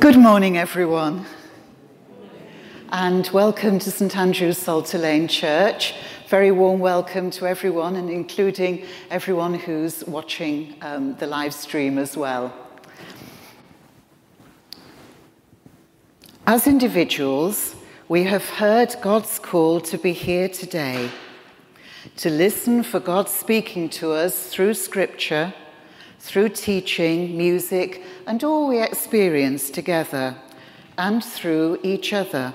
Good morning, everyone, and welcome to St Andrew's Psalter Lane Church. Very warm welcome to everyone, and including everyone who's watching um, the live stream as well. As individuals, we have heard God's call to be here today, to listen for God speaking to us through Scripture through teaching, music, and all we experience together, and through each other.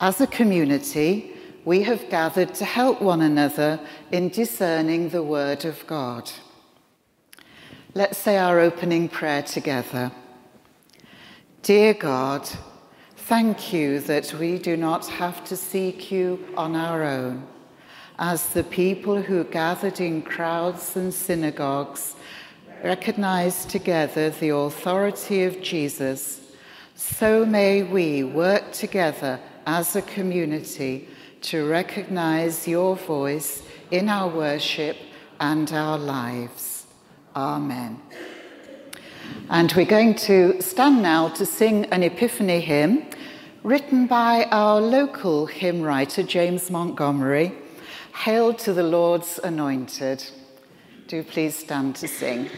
As a community, we have gathered to help one another in discerning the Word of God. Let's say our opening prayer together. Dear God, thank you that we do not have to seek you on our own as the people who gathered in crowds and synagogues recognized together the authority of Jesus, so may we work together as a community to recognize your voice in our worship and our lives. Amen. And we're going to stand now to sing an Epiphany hymn written by our local hymn writer, James Montgomery Hail to the Lord's anointed. Do please stand to sing.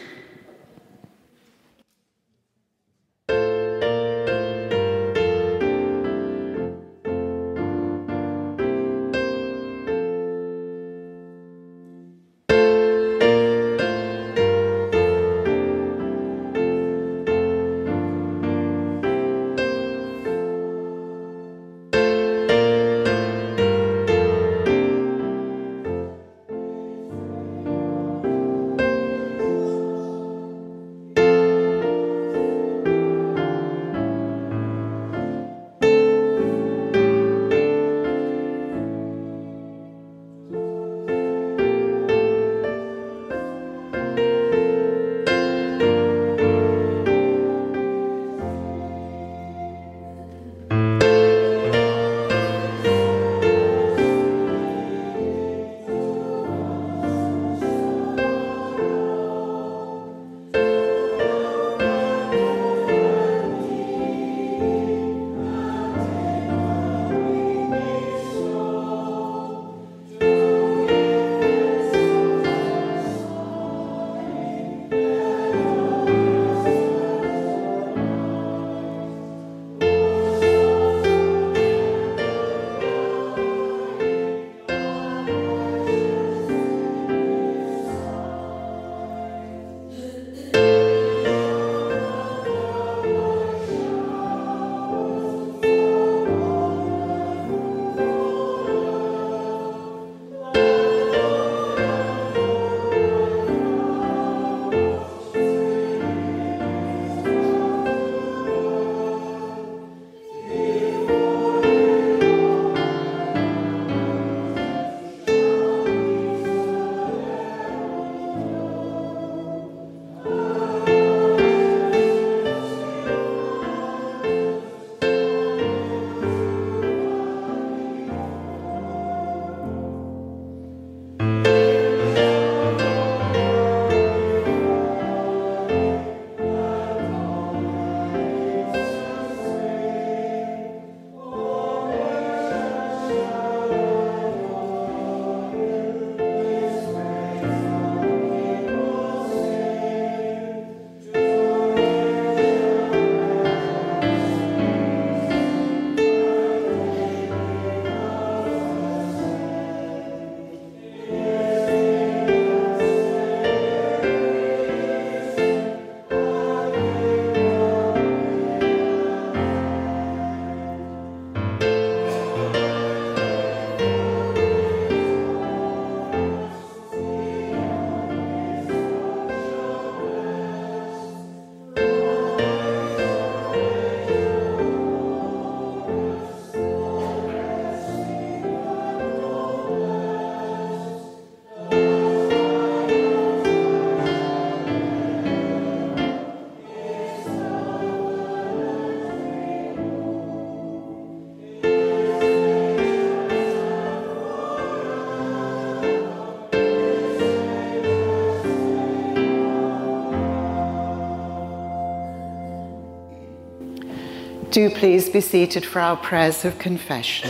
Do please be seated for our prayers of confession.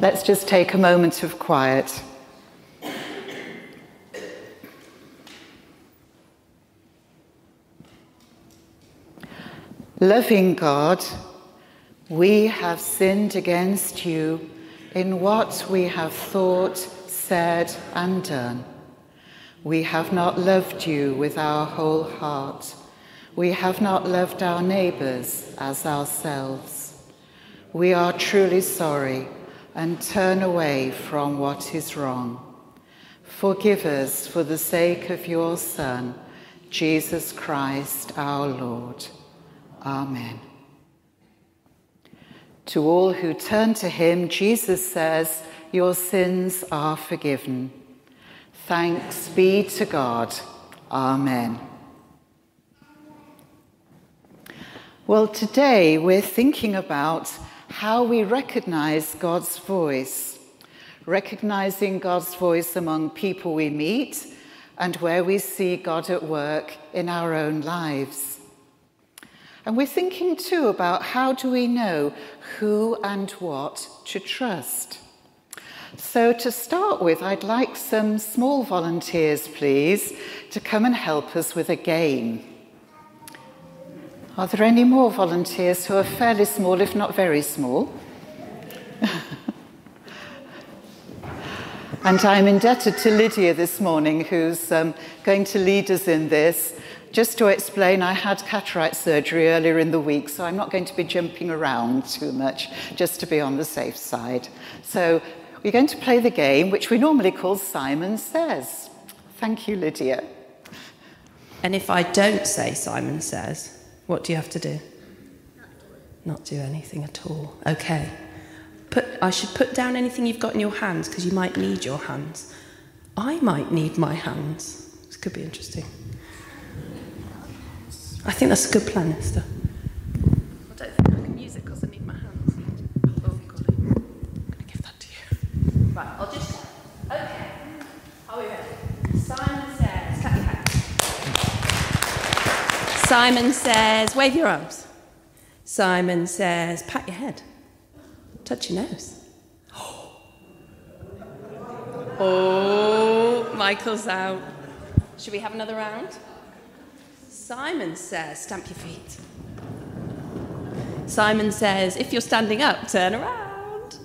Let's just take a moment of quiet. Loving God, we have sinned against you in what we have thought, said, and done. We have not loved you with our whole heart. We have not loved our neighbours as ourselves. We are truly sorry and turn away from what is wrong. Forgive us for the sake of your Son, Jesus Christ our Lord. Amen. To all who turn to him, Jesus says, Your sins are forgiven. Thanks be to God. Amen. Well, today we're thinking about how we recognize God's voice, recognizing God's voice among people we meet and where we see God at work in our own lives. And we're thinking too about how do we know who and what to trust. So, to start with, I'd like some small volunteers, please, to come and help us with a game. Are there any more volunteers who are fairly small, if not very small? and I'm indebted to Lydia this morning, who's um, going to lead us in this. Just to explain, I had cataract surgery earlier in the week, so I'm not going to be jumping around too much, just to be on the safe side. So we're going to play the game, which we normally call Simon Says. Thank you, Lydia. And if I don't say Simon Says, what do you have to do? Not do anything at all. Okay. Put, I should put down anything you've got in your hands because you might need your hands. I might need my hands. This could be interesting. I think that's a good plan, Esther. I don't think I can use it because I need my hands. Oh, golly. I'm going to give that to you. Right, I'll just. Okay. Are we ready? Simon says, clap your hands. Simon says, wave your arms. Simon says, pat your head. Touch your nose. Oh, Michael's out. Should we have another round? Simon says, stamp your feet. Simon says, if you're standing up, turn around.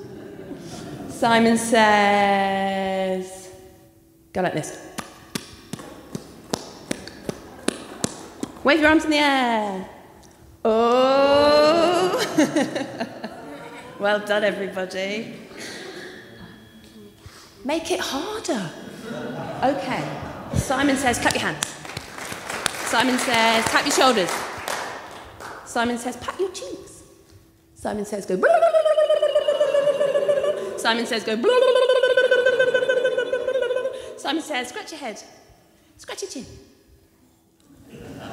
Simon says, go like this. Wave your arms in the air. Oh! well done, everybody. Make it harder. Okay. Simon says, clap your hands. Simon says, tap your shoulders. Simon says, pat your cheeks. Simon says, go. Simon says, go. Simon says, scratch your head. Scratch your chin.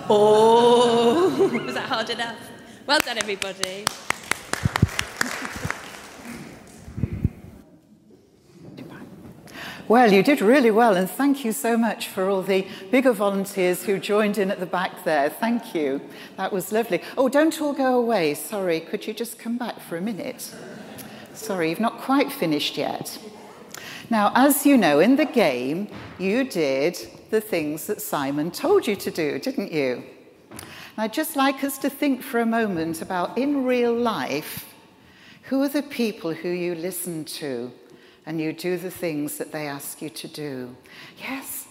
Oh, was that hard enough? Well done, everybody. Well, you did really well, and thank you so much for all the bigger volunteers who joined in at the back there. Thank you. That was lovely. Oh, don't all go away. Sorry, could you just come back for a minute? Sorry, you've not quite finished yet. Now, as you know, in the game, you did the things that Simon told you to do, didn't you? And I'd just like us to think for a moment about in real life who are the people who you listen to and you do the things that they ask you to do. Yes?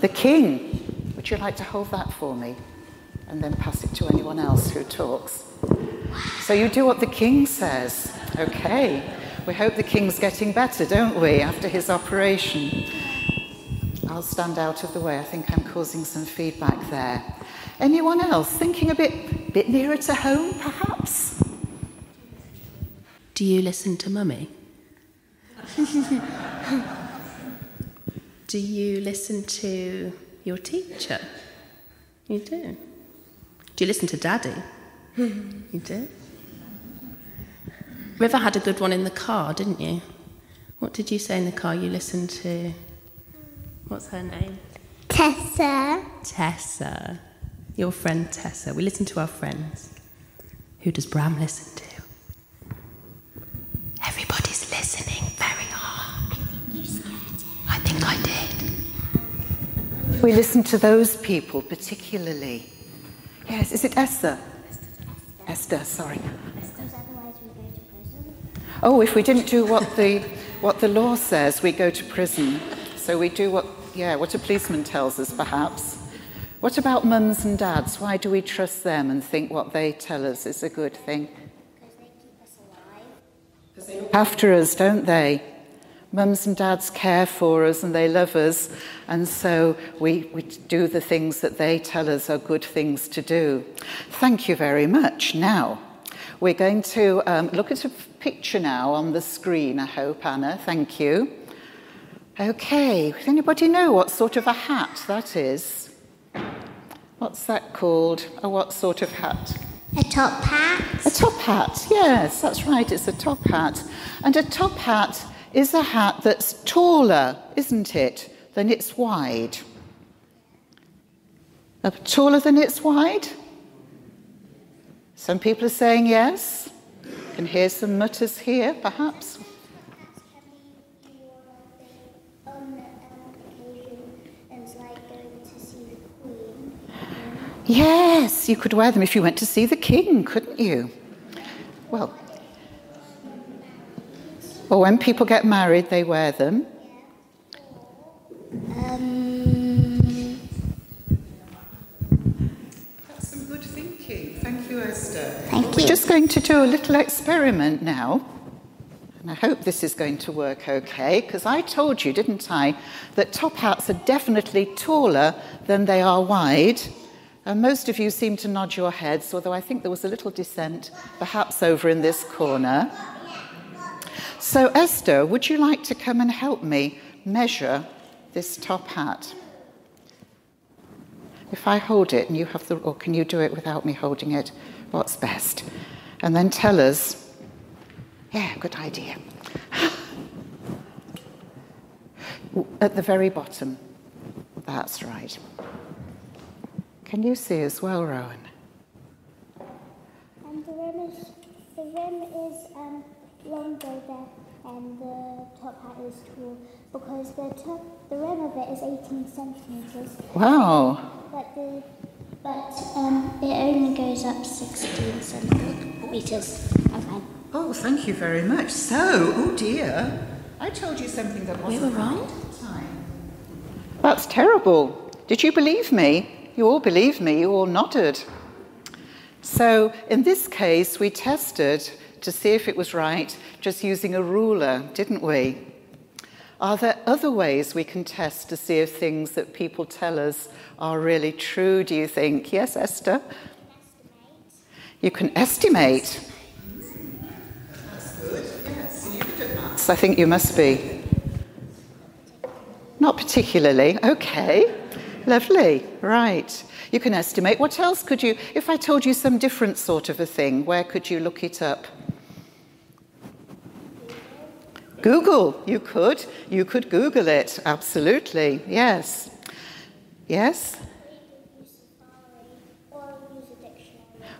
The king. Would you like to hold that for me? And then pass it to anyone else who talks. So you do what the king says. Okay. We hope the king's getting better, don't we, after his operation? I'll stand out of the way. I think I'm causing some feedback there. Anyone else thinking a bit, bit nearer to home, perhaps? Do you listen to mummy? do you listen to your teacher? You do. Do you listen to daddy? you do. River had a good one in the car, didn't you? What did you say in the car you listened to? What's her name? Tessa. Tessa. Your friend Tessa. We listen to our friends. Who does Bram listen to? Everybody's listening very hard. I think I did. We listen to those people particularly. Yes, is it Esther? Esther, sorry. Oh, if we didn't do what the, what the law says, we go to prison. So we do what, yeah, what a policeman tells us, perhaps. What about mums and dads? Why do we trust them and think what they tell us is a good thing? Because they keep us alive. After us, don't they? Mums and dads care for us and they love us, and so we, we do the things that they tell us are good things to do. Thank you very much. Now, we're going to um, look at a picture now on the screen, I hope, Anna. Thank you. Okay, does anybody know what sort of a hat that is? What's that called? A what sort of hat? A top hat. A top hat, yes, that's right, it's a top hat. And a top hat is a hat that's taller, isn't it, than it's wide? Uh, taller than it's wide? Some people are saying yes. I can hear some mutters here, perhaps. Yes, you could wear them if you went to see the king, couldn't you? Well, or when people get married, they wear them. Um, That's some good thinking. Thank you, Esther. thank We're you. just going to do a little experiment now. And I hope this is going to work okay, because I told you, didn't I, that top hats are definitely taller than they are wide. And most of you seem to nod your heads, although I think there was a little dissent, perhaps over in this corner. So, Esther, would you like to come and help me measure this top hat? If I hold it and you have the, or can you do it without me holding it? What's best? And then tell us. Yeah, good idea. At the very bottom. That's right. Can you see as well, Rowan? And the rim is the rim is um, longer there, and the top hat is tall because the top the rim of it is 18 centimeters, Wow. but the but um, it only goes up 16 centimeters. Okay. Oh, thank you very much. So, oh dear, I told you something that wasn't We were wrong? right time. That's terrible. Did you believe me? You all believed me. You all nodded. So, in this case, we tested to see if it was right just using a ruler, didn't we? Are there other ways we can test to see if things that people tell us are really true, do you think? Yes, Esther? You can estimate. I think you must be. Not particularly. Okay. Lovely. Right. You can estimate. What else could you, if I told you some different sort of a thing, where could you look it up? Google. You could. You could Google it. Absolutely. Yes. Yes?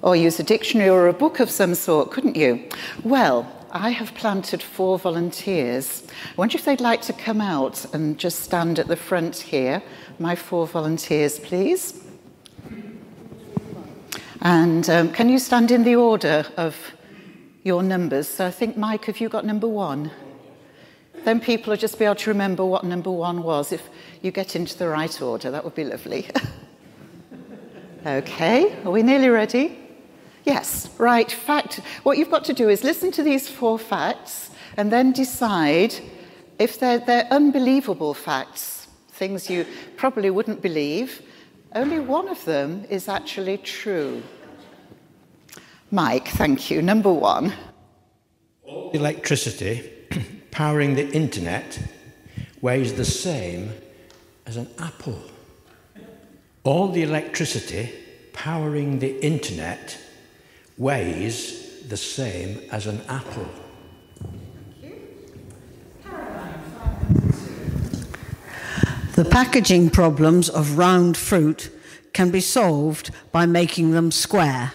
Or use a dictionary or a book of some sort, couldn't you? Well, I have planted four volunteers. I wonder if they'd like to come out and just stand at the front here. My four volunteers, please. And um, can you stand in the order of your numbers? So I think, Mike, have you got number one? Then people will just be able to remember what number one was. If you get into the right order, that would be lovely. okay, are we nearly ready? Yes, right. Fact. What you've got to do is listen to these four facts and then decide if they're, they're unbelievable facts, things you probably wouldn't believe. Only one of them is actually true. Mike, thank you. Number one. Electricity powering the internet weighs the same as an apple. All the electricity powering the internet weighs the same as an apple. The packaging problems of round fruit can be solved by making them square.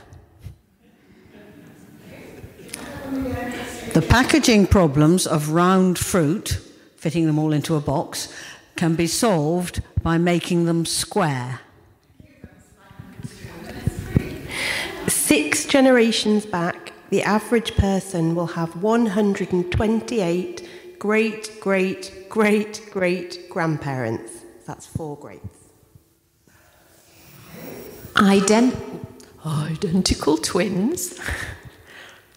The packaging problems of round fruit, fitting them all into a box, can be solved by making them square. Six generations back, the average person will have 128 great, great, great, great grandparents. That's four greats. Ident- identical twins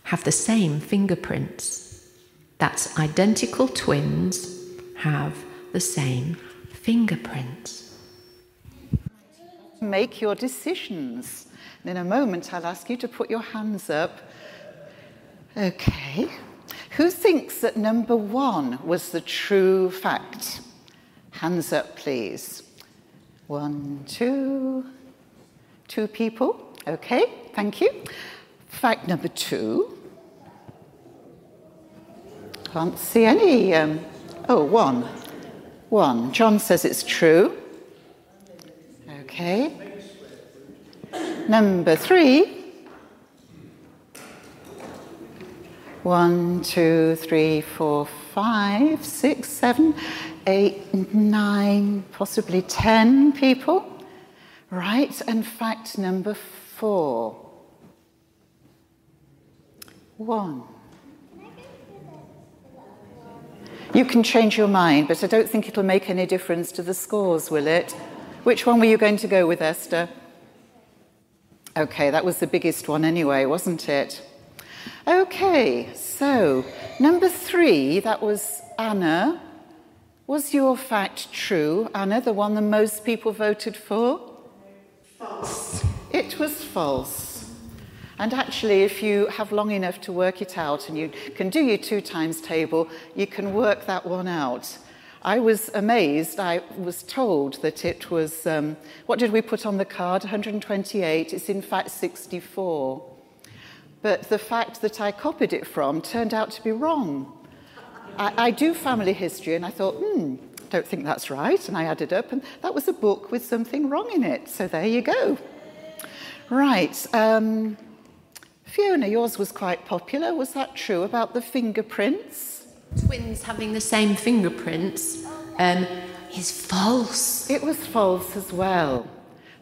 have the same fingerprints. That's identical twins have the same fingerprints. Make your decisions. And in a moment, I'll ask you to put your hands up. Okay. Who thinks that number one was the true fact? Hands up, please. One, two, two people. Okay, thank you. Fact number two. Can't see any. Um, oh, one. One. John says it's true. Okay. Number three. One, two, three, four, five, six, seven, eight, nine, possibly ten people. Right, and fact number four. One. You can change your mind, but I don't think it'll make any difference to the scores, will it? Which one were you going to go with, Esther? Okay, that was the biggest one anyway, wasn't it? Okay, so number three, that was Anna. Was your fact true, Anna, the one that most people voted for? False. It was false. And actually, if you have long enough to work it out and you can do your two times table, you can work that one out. I was amazed. I was told that it was, um, what did we put on the card? 128. It's in fact 64. But the fact that I copied it from turned out to be wrong. I, I do family history, and I thought, hmm, don't think that's right. And I added up, and that was a book with something wrong in it. So there you go. Right. Um, Fiona, yours was quite popular. Was that true about the fingerprints? Twins having the same fingerprints um, is false. It was false as well.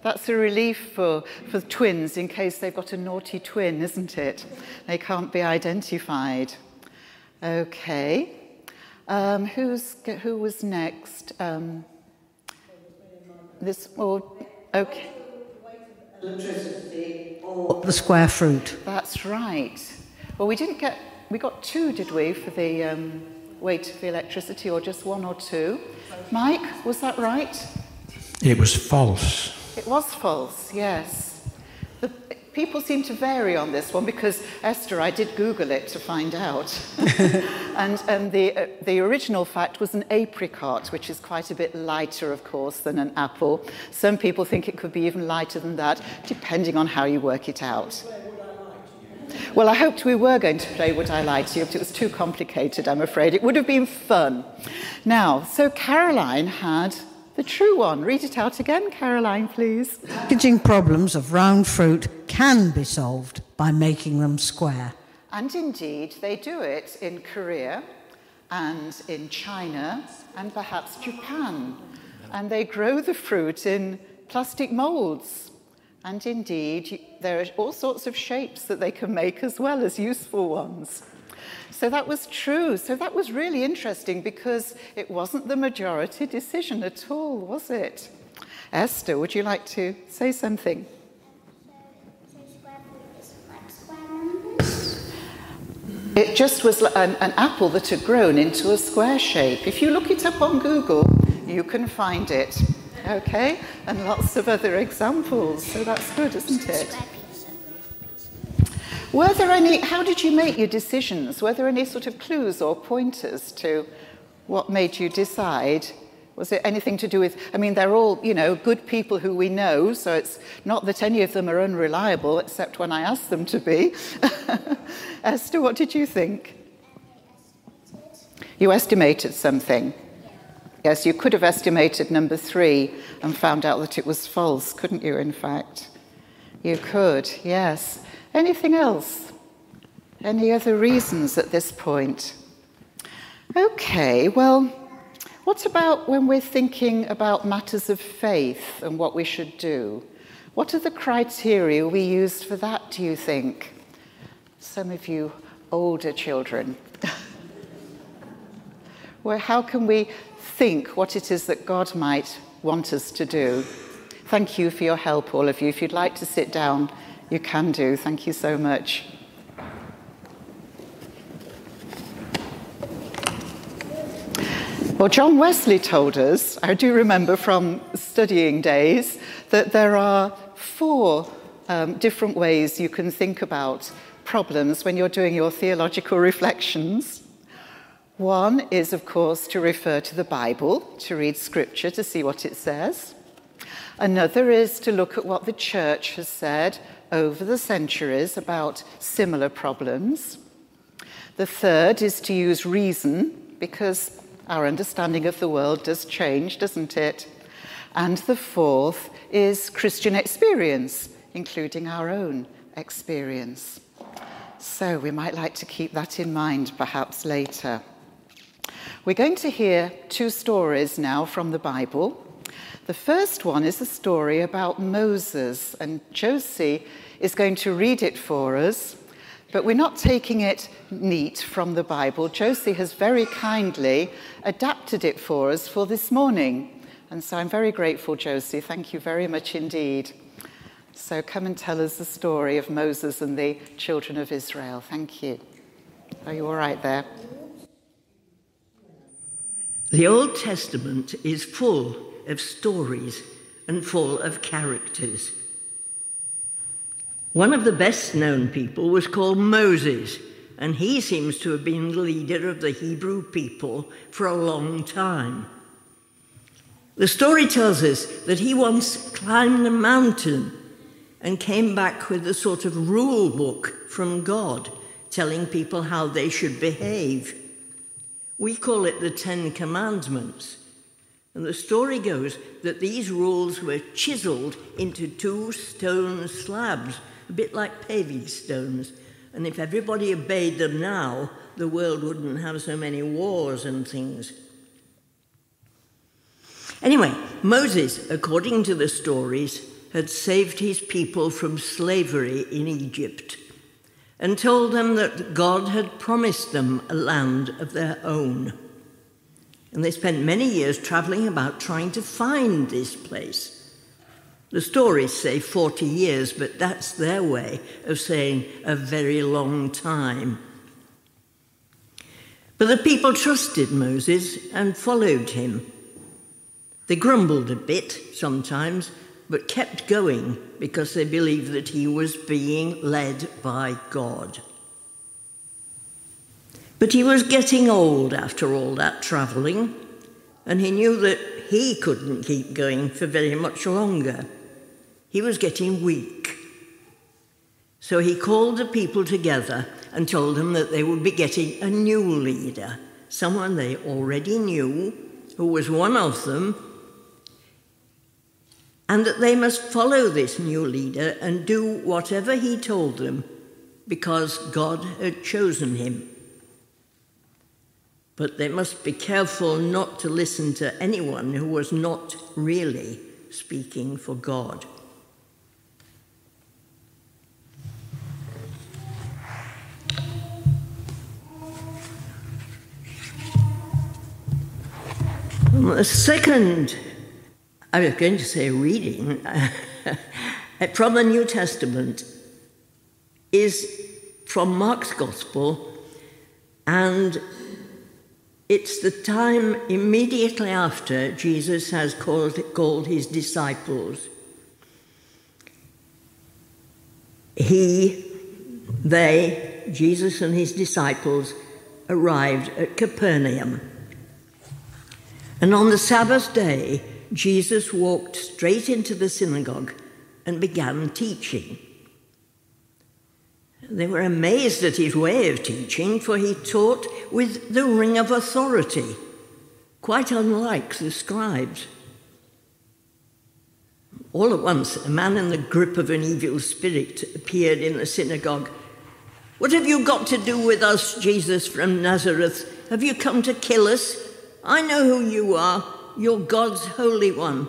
That's a relief for, for twins in case they've got a naughty twin, isn't it? They can't be identified. Okay. Um, who's, who was next? Um, this, oh, okay. Electricity or the square fruit. That's right. Well, we didn't get, we got two, did we, for the um, weight of the electricity, or just one or two? Mike, was that right? It was false. It was false, yes. The, people seem to vary on this one because, Esther, I did Google it to find out. and and the, uh, the original fact was an apricot, which is quite a bit lighter, of course, than an apple. Some people think it could be even lighter than that, depending on how you work it out. Well, I hoped we were going to play Would I Lie to You, but it was too complicated, I'm afraid. It would have been fun. Now, so Caroline had the true one. Read it out again, Caroline, please. Packaging problems of round fruit can be solved by making them square. And indeed, they do it in Korea and in China and perhaps Japan. And they grow the fruit in plastic molds. And indeed, there are all sorts of shapes that they can make as well as useful ones. So that was true. So that was really interesting because it wasn't the majority decision at all, was it? Esther, would you like to say something? It just was an, an, apple that had grown into a square shape. If you look it up on Google, you can find it. Okay? And lots of other examples. So that's good, isn't it? Were there any, how did you make your decisions? Were there any sort of clues or pointers to what made you decide? Was it anything to do with, I mean, they're all, you know, good people who we know, so it's not that any of them are unreliable, except when I ask them to be. Esther, what did you think? You estimated something. Yes, you could have estimated number three and found out that it was false, couldn't you, in fact? You could, yes. Anything else? Any other reasons at this point? Okay, well, what about when we're thinking about matters of faith and what we should do? What are the criteria we use for that, do you think? Some of you older children. well, how can we think what it is that God might want us to do? Thank you for your help, all of you. If you'd like to sit down, you can do. Thank you so much. Well, John Wesley told us, I do remember from studying days, that there are four um, different ways you can think about problems when you're doing your theological reflections. One is, of course, to refer to the Bible, to read scripture to see what it says. Another is to look at what the church has said over the centuries about similar problems. The third is to use reason, because our understanding of the world does change, doesn't it? And the fourth is Christian experience, including our own experience. So we might like to keep that in mind perhaps later. We're going to hear two stories now from the Bible. The first one is a story about Moses, and Josie is going to read it for us, but we're not taking it neat from the Bible. Josie has very kindly adapted it for us for this morning. And so I'm very grateful, Josie. Thank you very much indeed. So come and tell us the story of Moses and the children of Israel. Thank you. Are you all right there? The Old Testament is full of stories and full of characters. One of the best known people was called Moses, and he seems to have been the leader of the Hebrew people for a long time. The story tells us that he once climbed a mountain and came back with a sort of rule book from God telling people how they should behave. We call it the Ten Commandments. And the story goes that these rules were chiseled into two stone slabs, a bit like paving stones. And if everybody obeyed them now, the world wouldn't have so many wars and things. Anyway, Moses, according to the stories, had saved his people from slavery in Egypt and told them that God had promised them a land of their own. And they spent many years traveling about trying to find this place. The stories say 40 years, but that's their way of saying a very long time. But the people trusted Moses and followed him. They grumbled a bit sometimes, but kept going because they believed that he was being led by God. But he was getting old after all that travelling, and he knew that he couldn't keep going for very much longer. He was getting weak. So he called the people together and told them that they would be getting a new leader, someone they already knew, who was one of them and that they must follow this new leader and do whatever he told them because God had chosen him. But they must be careful not to listen to anyone who was not really speaking for God. Second I was going to say reading uh, from the New Testament is from Mark's Gospel, and it's the time immediately after Jesus has called, called his disciples. He, they, Jesus and his disciples, arrived at Capernaum. And on the Sabbath day, Jesus walked straight into the synagogue and began teaching. They were amazed at his way of teaching, for he taught with the ring of authority, quite unlike the scribes. All at once, a man in the grip of an evil spirit appeared in the synagogue. What have you got to do with us, Jesus from Nazareth? Have you come to kill us? I know who you are. You're God's Holy One.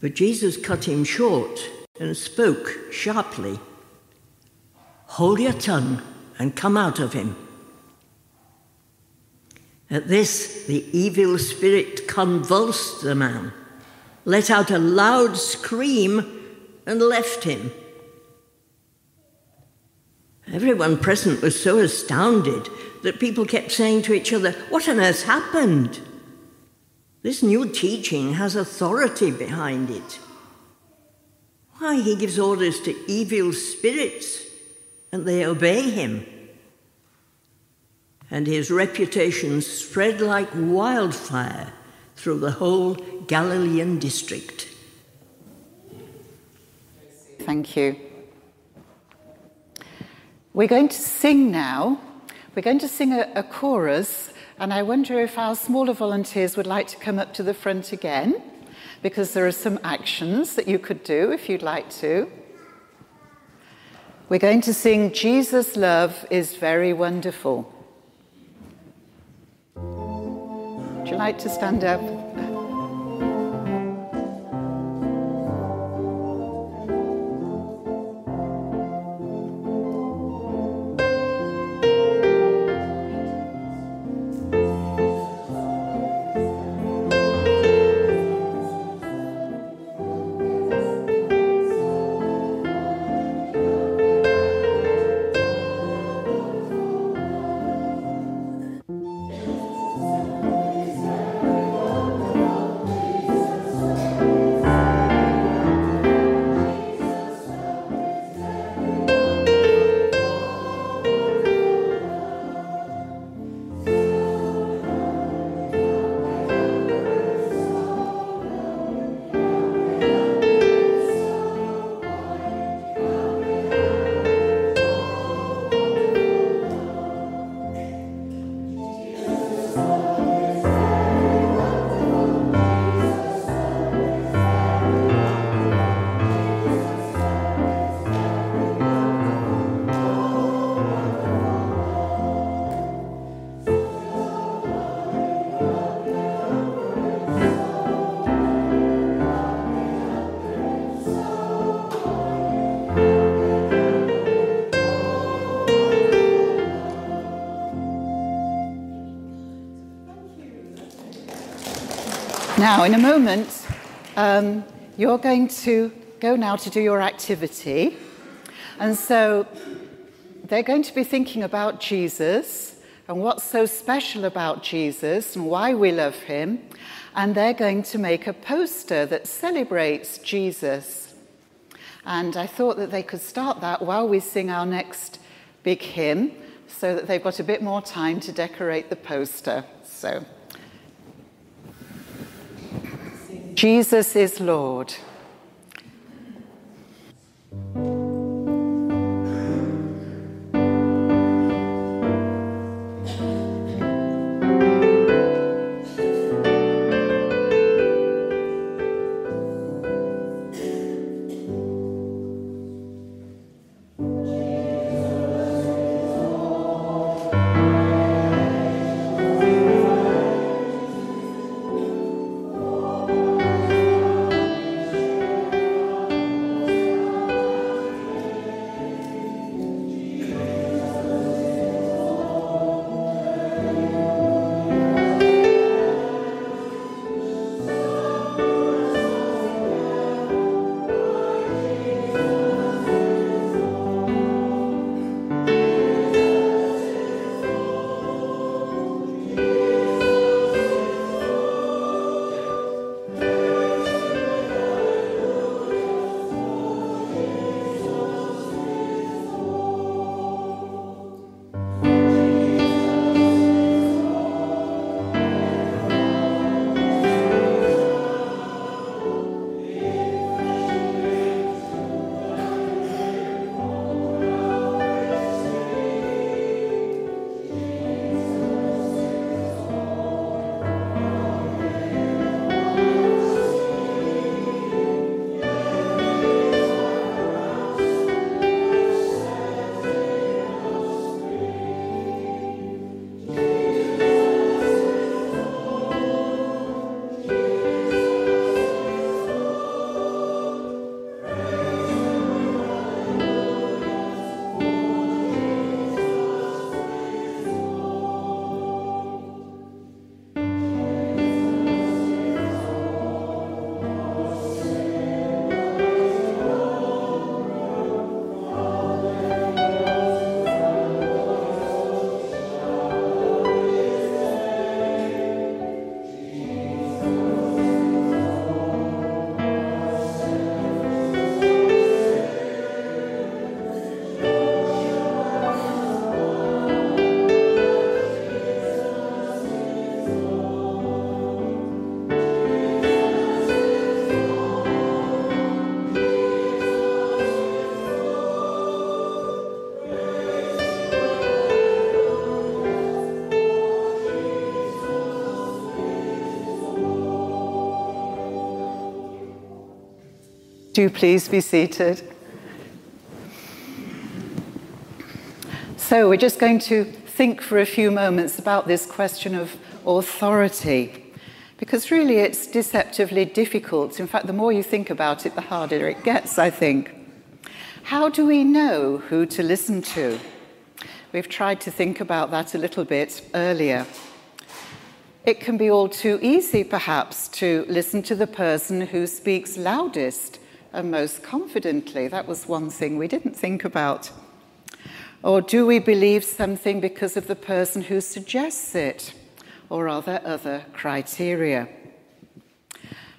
But Jesus cut him short and spoke sharply Hold your tongue and come out of him. At this, the evil spirit convulsed the man, let out a loud scream, and left him. Everyone present was so astounded that people kept saying to each other, What on earth happened? This new teaching has authority behind it. Why, he gives orders to evil spirits and they obey him and his reputation spread like wildfire through the whole Galilean district. Thank you. We're going to sing now. We're going to sing a, a, chorus, and I wonder if our smaller volunteers would like to come up to the front again, because there are some actions that you could do if you'd like to. We're going to sing Jesus' Love is Very Wonderful. Would you like to stand up? Now, in a moment, um, you're going to go now to do your activity. And so they're going to be thinking about Jesus and what's so special about Jesus and why we love him. And they're going to make a poster that celebrates Jesus. And I thought that they could start that while we sing our next big hymn so that they've got a bit more time to decorate the poster. So. Jesus is Lord. Do please be seated. So, we're just going to think for a few moments about this question of authority, because really it's deceptively difficult. In fact, the more you think about it, the harder it gets, I think. How do we know who to listen to? We've tried to think about that a little bit earlier. It can be all too easy, perhaps, to listen to the person who speaks loudest and most confidently. That was one thing we didn't think about. Or do we believe something because of the person who suggests it? Or are there other criteria?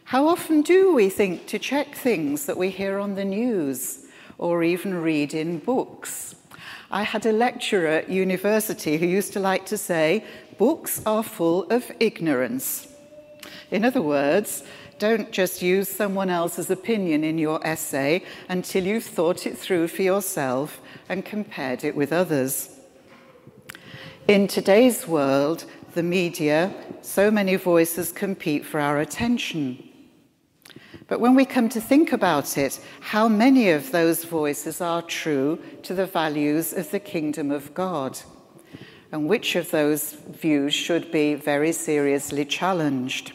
How often do we think to check things that we hear on the news or even read in books? I had a lecturer at university who used to like to say, books are full of ignorance. In other words, don't just use someone else's opinion in your essay until you've thought it through for yourself and compared it with others. In today's world, the media, so many voices compete for our attention. But when we come to think about it, how many of those voices are true to the values of the kingdom of God? And which of those views should be very seriously challenged?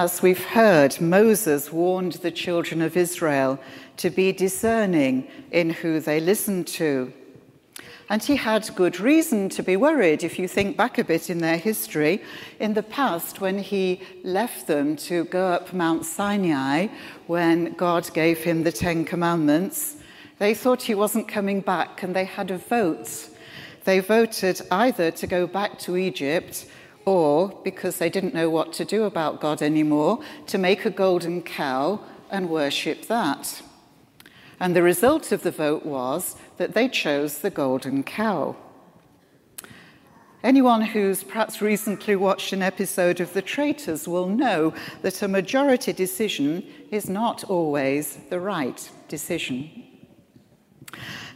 As we've heard, Moses warned the children of Israel to be discerning in who they listened to. And he had good reason to be worried if you think back a bit in their history. In the past, when he left them to go up Mount Sinai, when God gave him the Ten Commandments, they thought he wasn't coming back and they had a vote. They voted either to go back to Egypt or because they didn't know what to do about God anymore, to make a golden cow and worship that. And the result of the vote was that they chose the golden cow. Anyone who's perhaps recently watched an episode of The Traitors will know that a majority decision is not always the right decision.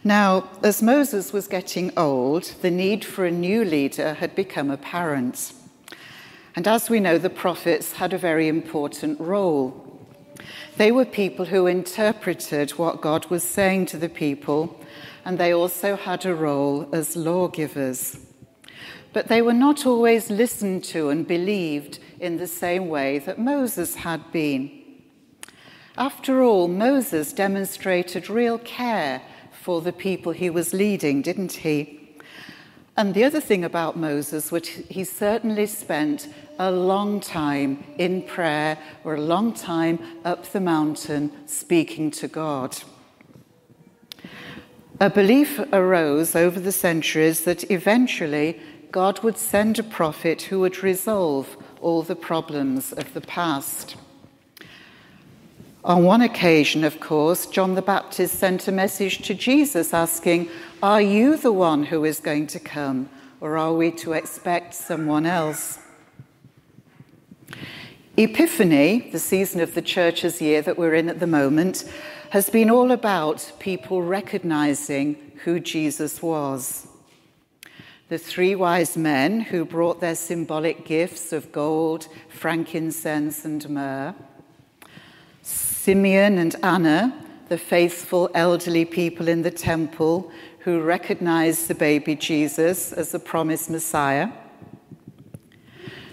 Now, as Moses was getting old, the need for a new leader had become apparent. And as we know, the prophets had a very important role. They were people who interpreted what God was saying to the people, and they also had a role as lawgivers. But they were not always listened to and believed in the same way that Moses had been. After all, Moses demonstrated real care for the people he was leading, didn't he? And the other thing about Moses was he certainly spent a long time in prayer or a long time up the mountain speaking to God. A belief arose over the centuries that eventually God would send a prophet who would resolve all the problems of the past. On one occasion, of course, John the Baptist sent a message to Jesus asking, Are you the one who is going to come, or are we to expect someone else? Epiphany, the season of the church's year that we're in at the moment, has been all about people recognizing who Jesus was. The three wise men who brought their symbolic gifts of gold, frankincense, and myrrh Simeon and Anna, the faithful elderly people in the temple who recognized the baby Jesus as the promised Messiah.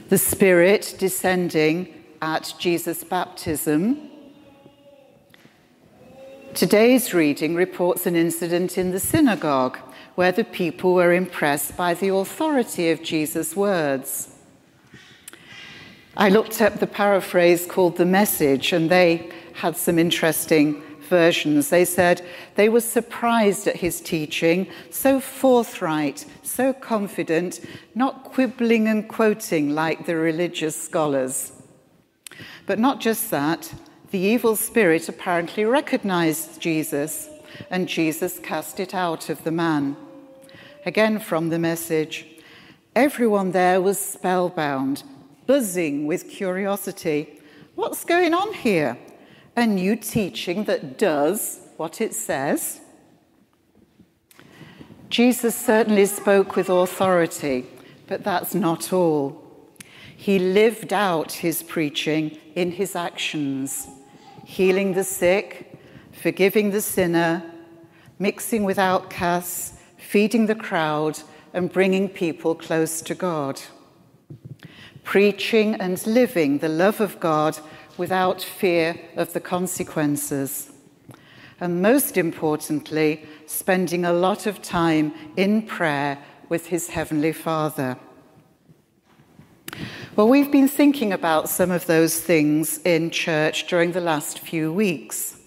The Spirit descending at Jesus' baptism. Today's reading reports an incident in the synagogue where the people were impressed by the authority of Jesus' words. I looked up the paraphrase called The Message, and they had some interesting versions. They said they were surprised at his teaching, so forthright, so confident, not quibbling and quoting like the religious scholars. But not just that, the evil spirit apparently recognized Jesus, and Jesus cast it out of the man. Again from the message everyone there was spellbound, buzzing with curiosity. What's going on here? A new teaching that does what it says. Jesus certainly spoke with authority, but that's not all. He lived out his preaching in his actions. healing the sick, forgiving the sinner, mixing with outcasts, feeding the crowd, and bringing people close to God. Preaching and living the love of God without fear of the consequences. And most importantly, spending a lot of time in prayer with his Heavenly Father. Well, we've been thinking about some of those things in church during the last few weeks.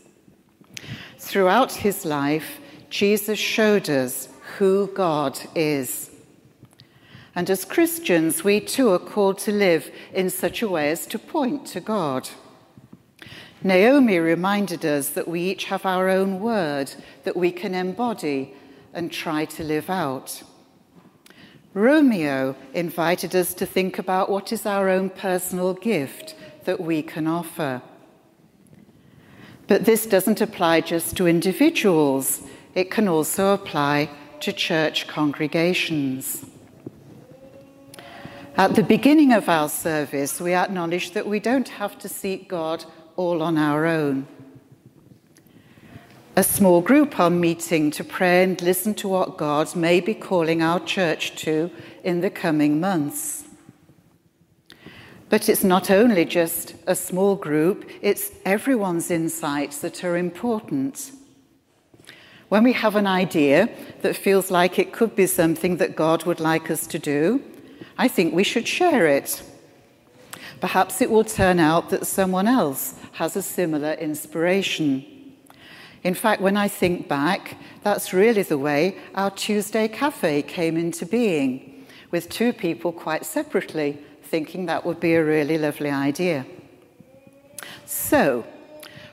Throughout his life, Jesus showed us who God is. And as Christians, we too are called to live in such a way as to point to God. Naomi reminded us that we each have our own word that we can embody and try to live out. Romeo invited us to think about what is our own personal gift that we can offer. But this doesn't apply just to individuals, it can also apply to church congregations. At the beginning of our service, we acknowledge that we don't have to seek God all on our own a small group are meeting to pray and listen to what God may be calling our church to in the coming months. But it's not only just a small group, it's everyone's insights that are important. When we have an idea that feels like it could be something that God would like us to do, I think we should share it. Perhaps it will turn out that someone else has a similar inspiration. In fact, when I think back, that's really the way our Tuesday Cafe came into being, with two people quite separately thinking that would be a really lovely idea. So,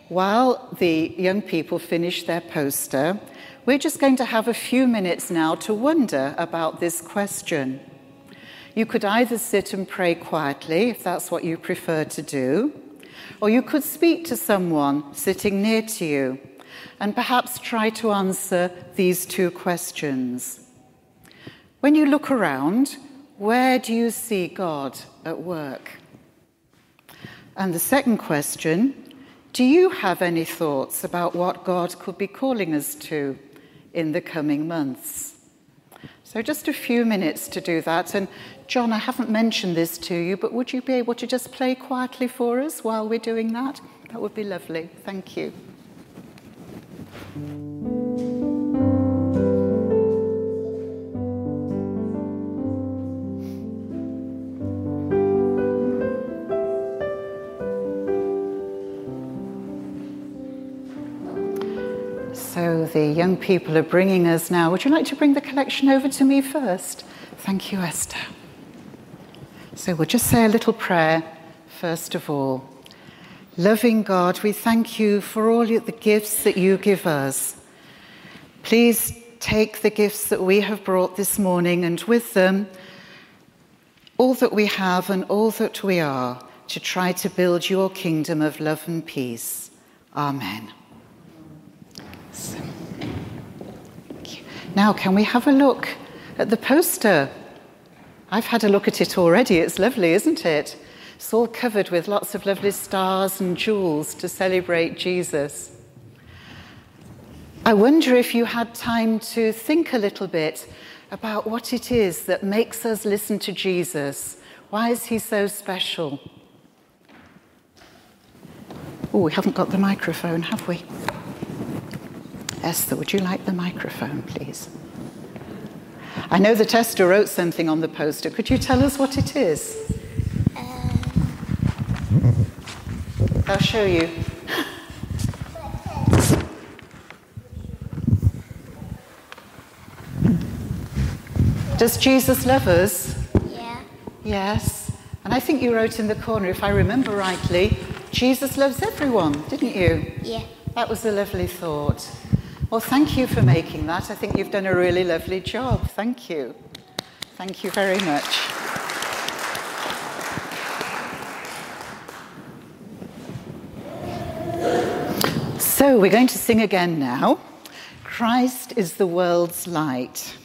while the young people finish their poster, we're just going to have a few minutes now to wonder about this question. You could either sit and pray quietly, if that's what you prefer to do, or you could speak to someone sitting near to you and perhaps try to answer these two questions. When you look around, where do you see God at work? And the second question do you have any thoughts about what God could be calling us to in the coming months? So, just a few minutes to do that. And, John, I haven't mentioned this to you, but would you be able to just play quietly for us while we're doing that? That would be lovely. Thank you. So the young people are bringing us now. Would you like to bring the collection over to me first? Thank you, Esther. So we'll just say a little prayer first of all. Loving God, we thank you for all the gifts that you give us. Please take the gifts that we have brought this morning and with them all that we have and all that we are to try to build your kingdom of love and peace. Amen. So, now, can we have a look at the poster? I've had a look at it already. It's lovely, isn't it? It's all covered with lots of lovely stars and jewels to celebrate Jesus. I wonder if you had time to think a little bit about what it is that makes us listen to Jesus. Why is he so special? Oh, we haven't got the microphone, have we? Esther, would you like the microphone, please? I know the tester wrote something on the poster. Could you tell us what it is? Uh. I'll show you. Does Jesus love us? Yeah. Yes. And I think you wrote in the corner, if I remember rightly, Jesus loves everyone, didn't you? Yeah. That was a lovely thought. Well, thank you for making that. I think you've done a really lovely job. Thank you. Thank you very much. So we're going to sing again now. Christ is the world's light.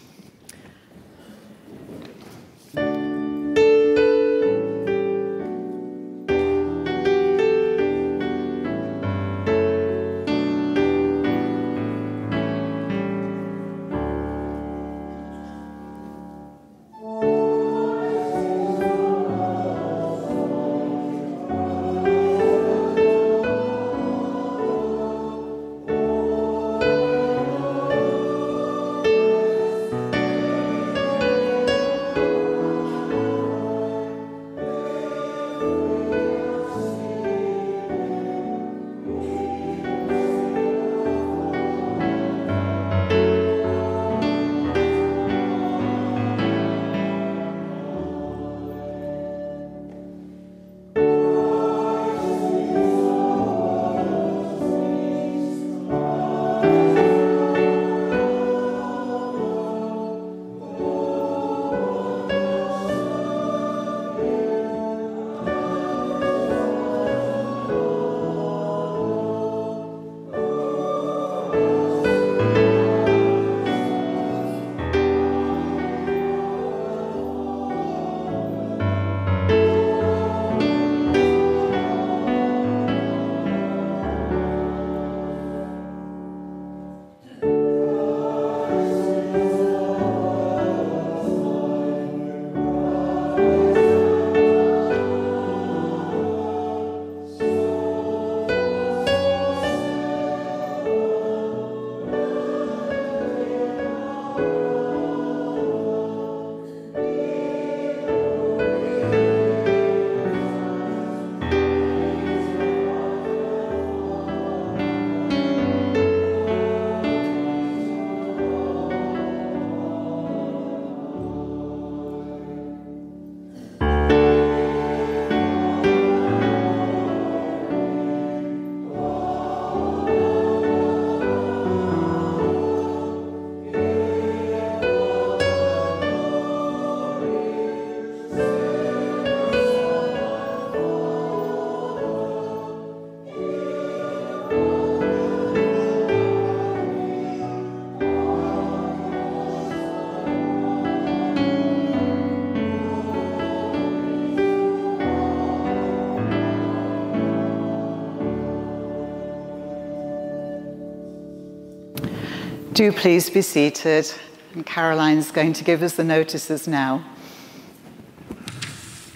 Do please be seated. And Caroline's going to give us the notices now.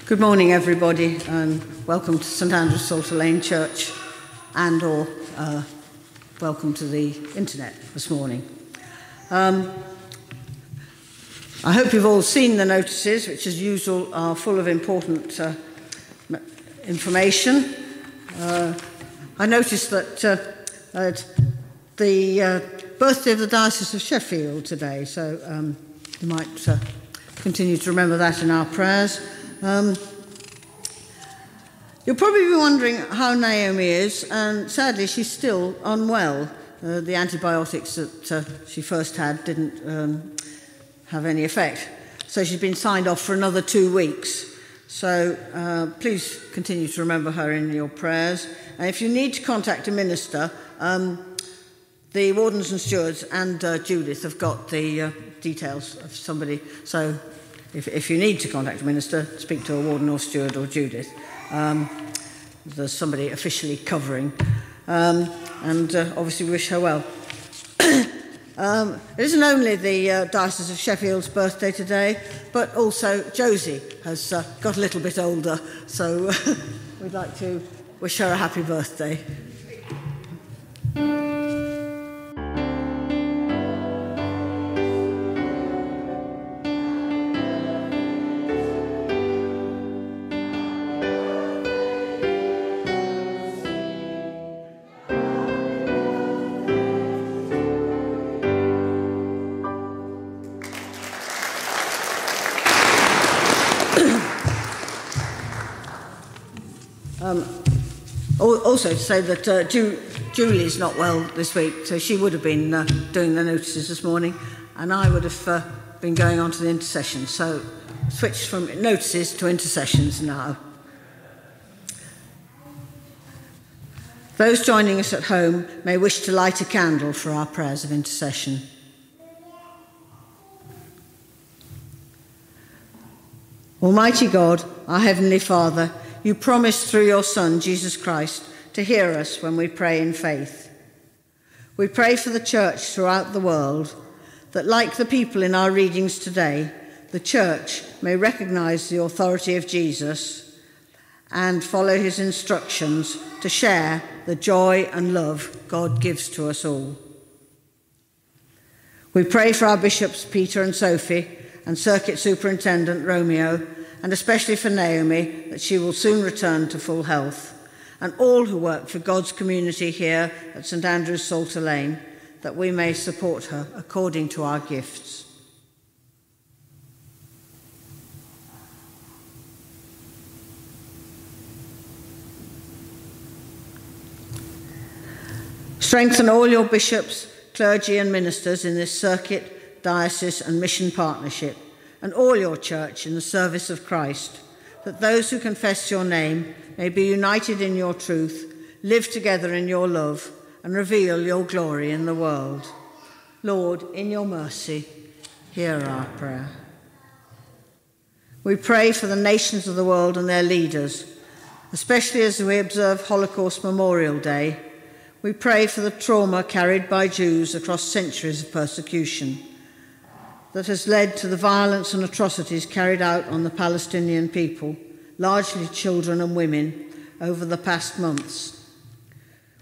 Good morning, everybody, and welcome to St Andrew's Psalter Lane Church, and or uh, welcome to the internet this morning. Um, I hope you've all seen the notices, which, as usual, are full of important uh, information. Uh, I noticed that uh, the uh, birthday of the Diocese of Sheffield today, so um, you might uh, continue to remember that in our prayers. Um, you'll probably be wondering how Naomi is, and sadly, she's still unwell. Uh, the antibiotics that uh, she first had didn't um, have any effect. So she's been signed off for another two weeks. So uh, please continue to remember her in your prayers. And if you need to contact a minister, um, the wardens and stewards and uh, Judith have got the uh, details of somebody. So if, if you need to contact a minister, speak to a warden or steward or Judith. Um, there's somebody officially covering. Um, and uh, obviously wish her well. um, it isn't only the uh, Diocese of Sheffield's birthday today, but also Josie has uh, got a little bit older, so we'd like to wish her a happy birthday. Also to say that uh, Ju- not well this week, so she would have been uh, doing the notices this morning, and I would have uh, been going on to the intercession. So switch from notices to intercessions now. Those joining us at home may wish to light a candle for our prayers of intercession. Almighty God, our Heavenly Father, you promised through your Son, Jesus Christ, to hear us when we pray in faith. We pray for the church throughout the world that, like the people in our readings today, the church may recognize the authority of Jesus and follow his instructions to share the joy and love God gives to us all. We pray for our bishops, Peter and Sophie, and Circuit Superintendent Romeo, and especially for Naomi, that she will soon return to full health and all who work for God's community here at St Andrew's Psalter Lane, that we may support her according to our gifts. Strengthen all your bishops, clergy, and ministers in this circuit, diocese, and mission partnership, and all your church in the service of Christ, that those who confess your name may be united in your truth, live together in your love, and reveal your glory in the world. Lord, in your mercy, hear our prayer. We pray for the nations of the world and their leaders, especially as we observe Holocaust Memorial Day. We pray for the trauma carried by Jews across centuries of persecution that has led to the violence and atrocities carried out on the Palestinian people largely children and women, over the past months.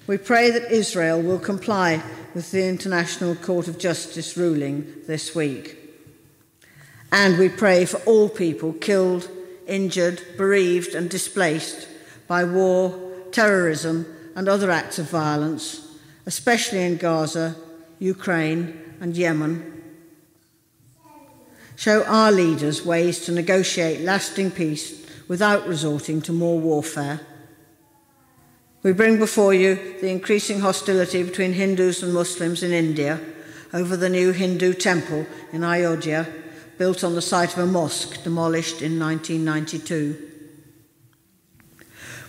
We pray that Israel will comply with the International Court of Justice ruling this week. And we pray for all people killed, injured, bereaved, and displaced by war, terrorism, and other acts of violence, especially in Gaza, Ukraine, and Yemen. Show our leaders ways to negotiate lasting peace without resorting to more warfare. We bring before you the increasing hostility between Hindus and Muslims in India over the new Hindu temple in Ayodhya, built on the site of a mosque demolished in 1992.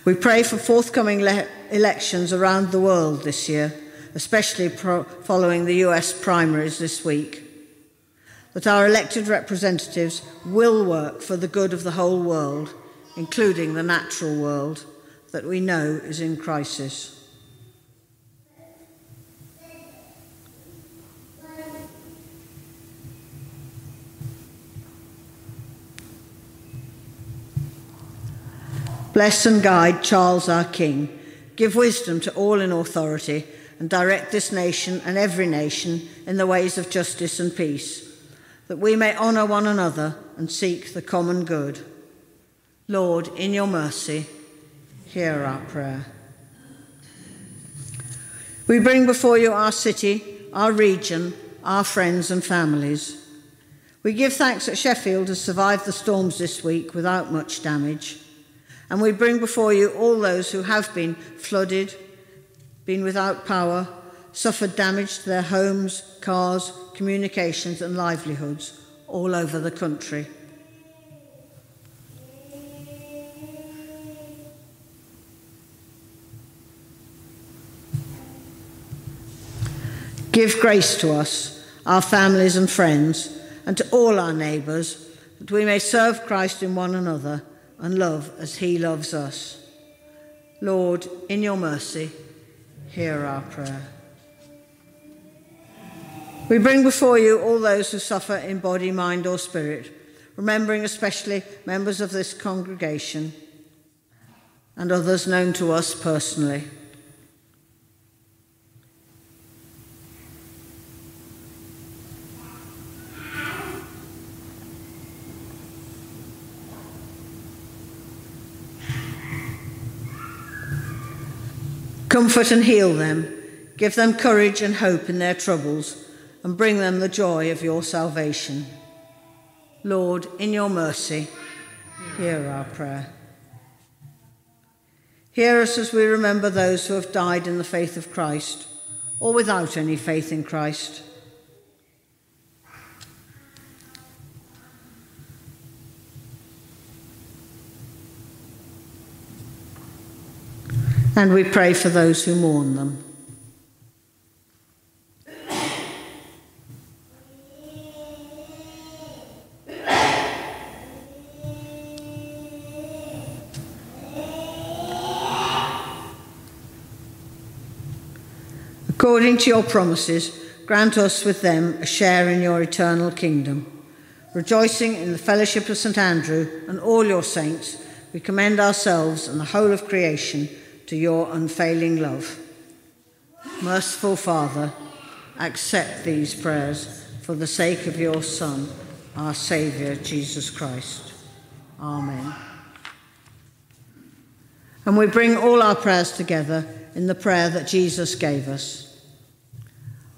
We pray for forthcoming le- elections around the world this year, especially following the US primaries this week that our elected representatives will work for the good of the whole world, including the natural world that we know is in crisis. Bless and guide Charles our King. Give wisdom to all in authority and direct this nation and every nation in the ways of justice and peace that we may honour one another and seek the common good. Lord, in your mercy, hear our prayer. We bring before you our city, our region, our friends and families. We give thanks that Sheffield has survived the storms this week without much damage. And we bring before you all those who have been flooded, been without power, suffered damage to their homes, cars, communications, and livelihoods all over the country. Give grace to us, our families and friends, and to all our neighbours, that we may serve Christ in one another and love as he loves us. Lord, in your mercy, hear our prayer. We bring before you all those who suffer in body, mind, or spirit, remembering especially members of this congregation and others known to us personally. Comfort and heal them. Give them courage and hope in their troubles, and bring them the joy of your salvation. Lord, in your mercy, hear our prayer. Hear us as we remember those who have died in the faith of Christ, or without any faith in Christ. And we pray for those who mourn them. According to your promises, grant us with them a share in your eternal kingdom. Rejoicing in the fellowship of St. Andrew and all your saints, we commend ourselves and the whole of creation to your unfailing love. Merciful Father, accept these prayers for the sake of your Son, our Saviour, Jesus Christ. Amen. And we bring all our prayers together in the prayer that Jesus gave us.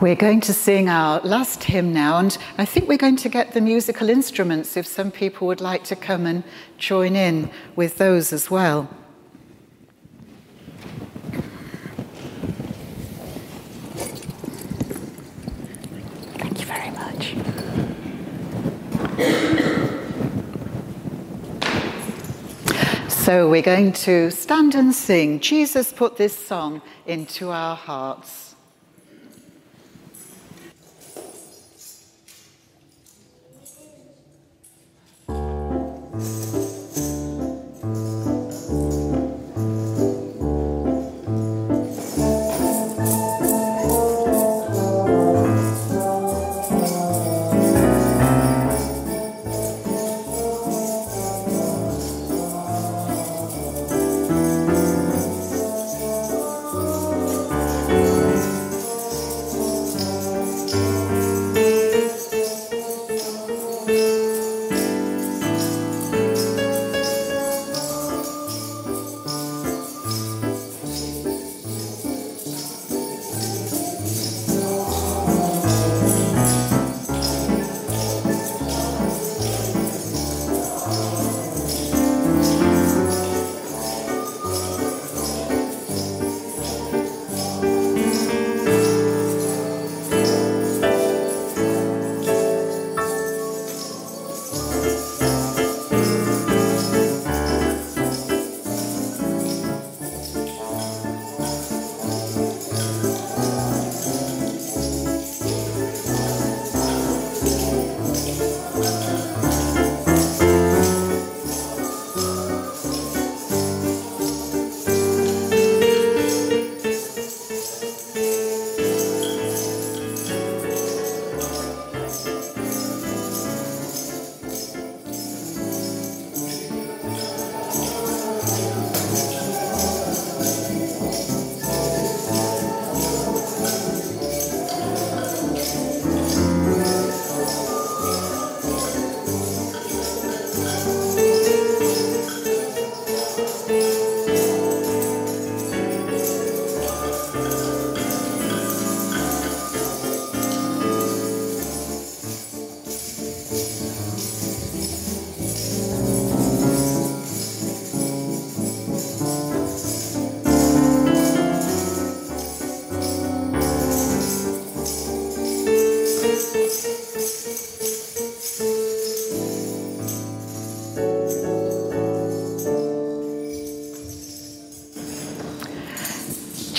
We're going to sing our last hymn now, and I think we're going to get the musical instruments if some people would like to come and join in with those as well. Thank you very much. So we're going to stand and sing. Jesus put this song into our hearts.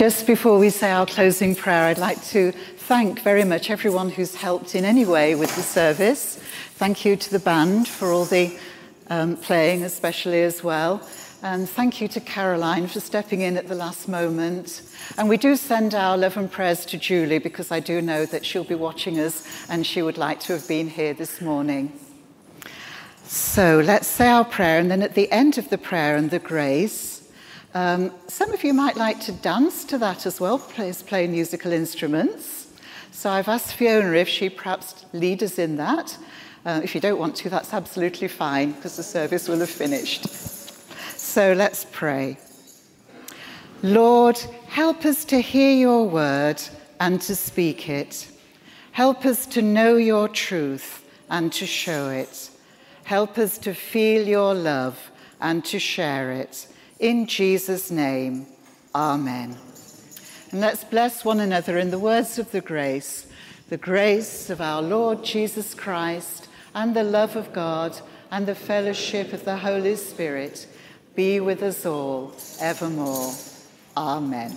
Just before we say our closing prayer, I'd like to thank very much everyone who's helped in any way with the service. Thank you to the band for all the um, playing, especially as well. And thank you to Caroline for stepping in at the last moment. And we do send our love and prayers to Julie because I do know that she'll be watching us and she would like to have been here this morning. So let's say our prayer, and then at the end of the prayer and the grace, um, some of you might like to dance to that as well, play, play musical instruments. So I've asked Fiona if she perhaps lead us in that. Uh, if you don't want to, that's absolutely fine because the service will have finished. So let's pray. Lord, help us to hear your word and to speak it. Help us to know your truth and to show it. Help us to feel your love and to share it. In Jesus' name, Amen. And let's bless one another in the words of the grace, the grace of our Lord Jesus Christ, and the love of God, and the fellowship of the Holy Spirit be with us all evermore. Amen.